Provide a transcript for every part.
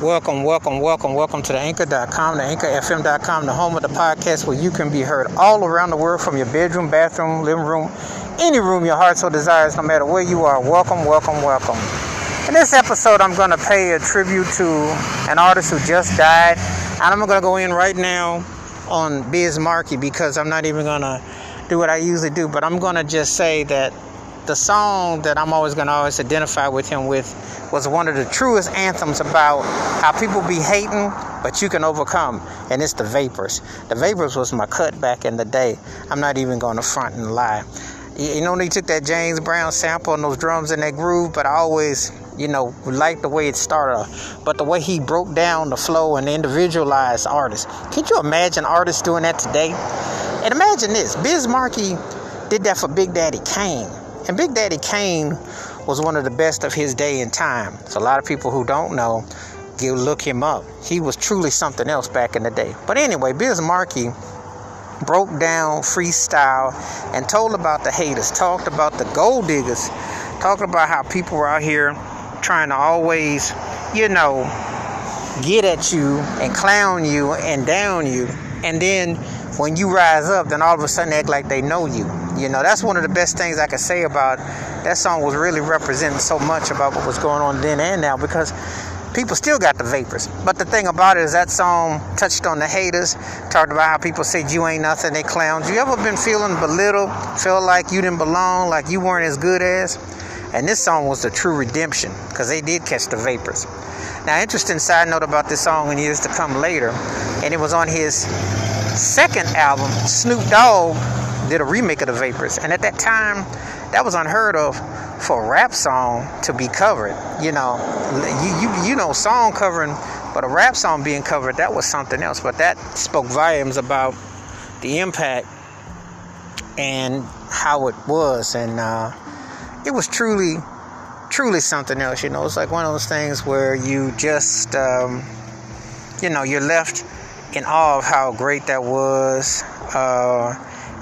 Welcome, welcome, welcome, welcome to the anchor.com, the anchorfm.com, the home of the podcast where you can be heard all around the world from your bedroom, bathroom, living room, any room your heart so desires, no matter where you are. Welcome, welcome, welcome. In this episode, I'm going to pay a tribute to an artist who just died. And I'm going to go in right now on Biz Markie because I'm not even going to do what I usually do, but I'm going to just say that the song that I'm always to always identify with him with was one of the truest anthems about how people be hating, but you can overcome. And it's the Vapors. The Vapors was my cut back in the day. I'm not even going to front and lie. You know, he took that James Brown sample and those drums in that groove, but I always, you know, liked the way it started. But the way he broke down the flow and individualized artists. Can you imagine artists doing that today? And imagine this Biz Markie did that for Big Daddy Kane. And Big Daddy Kane was one of the best of his day and time. So a lot of people who don't know, you look him up. He was truly something else back in the day. But anyway, Biz Markie broke down freestyle and told about the haters, talked about the gold diggers, talked about how people were out here trying to always, you know, get at you and clown you and down you. And then when you rise up, then all of a sudden act like they know you. You know, that's one of the best things I could say about that song was really representing so much about what was going on then and now because people still got the vapors. But the thing about it is that song touched on the haters, talked about how people said you ain't nothing, they clowns. You ever been feeling belittled, feel like you didn't belong, like you weren't as good as? And this song was the true redemption because they did catch the vapors. Now, interesting side note about this song in years to come later, and it was on his second album, Snoop Dogg did a remake of the Vapors, and at that time, that was unheard of for a rap song to be covered. You know, you you, you know, song covering, but a rap song being covered, that was something else. But that spoke volumes about the impact and how it was, and uh, it was truly, truly something else. You know, it's like one of those things where you just, um, you know, you're left in awe of how great that was. Uh,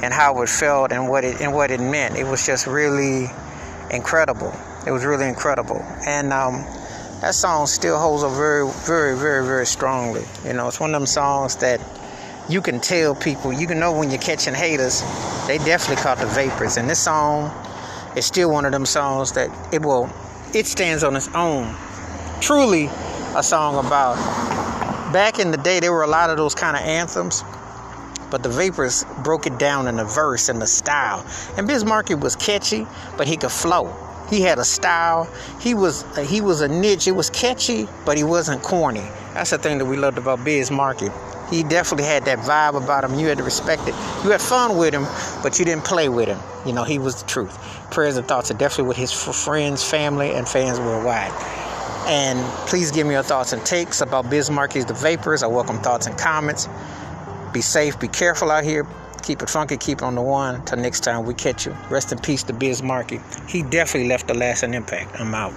and how it felt and what it and what it meant. It was just really incredible. It was really incredible, and um, that song still holds up very, very, very, very strongly. You know, it's one of them songs that you can tell people, you can know when you're catching haters, they definitely caught the vapors. And this song is still one of them songs that it will, it stands on its own. Truly a song about. Back in the day, there were a lot of those kind of anthems but the Vapors broke it down in the verse and the style. And Biz Markie was catchy, but he could flow. He had a style. He was he was a niche. It was catchy, but he wasn't corny. That's the thing that we loved about Biz Markie. He definitely had that vibe about him. You had to respect it. You had fun with him, but you didn't play with him. You know, he was the truth. Prayers and thoughts are definitely with his friends, family, and fans worldwide. And please give me your thoughts and takes about Biz Markie's The Vapors. I welcome thoughts and comments. Be safe, be careful out here. Keep it funky, keep it on the one. Till next time we catch you. Rest in peace to Biz Markie. He definitely left a lasting impact. I'm out.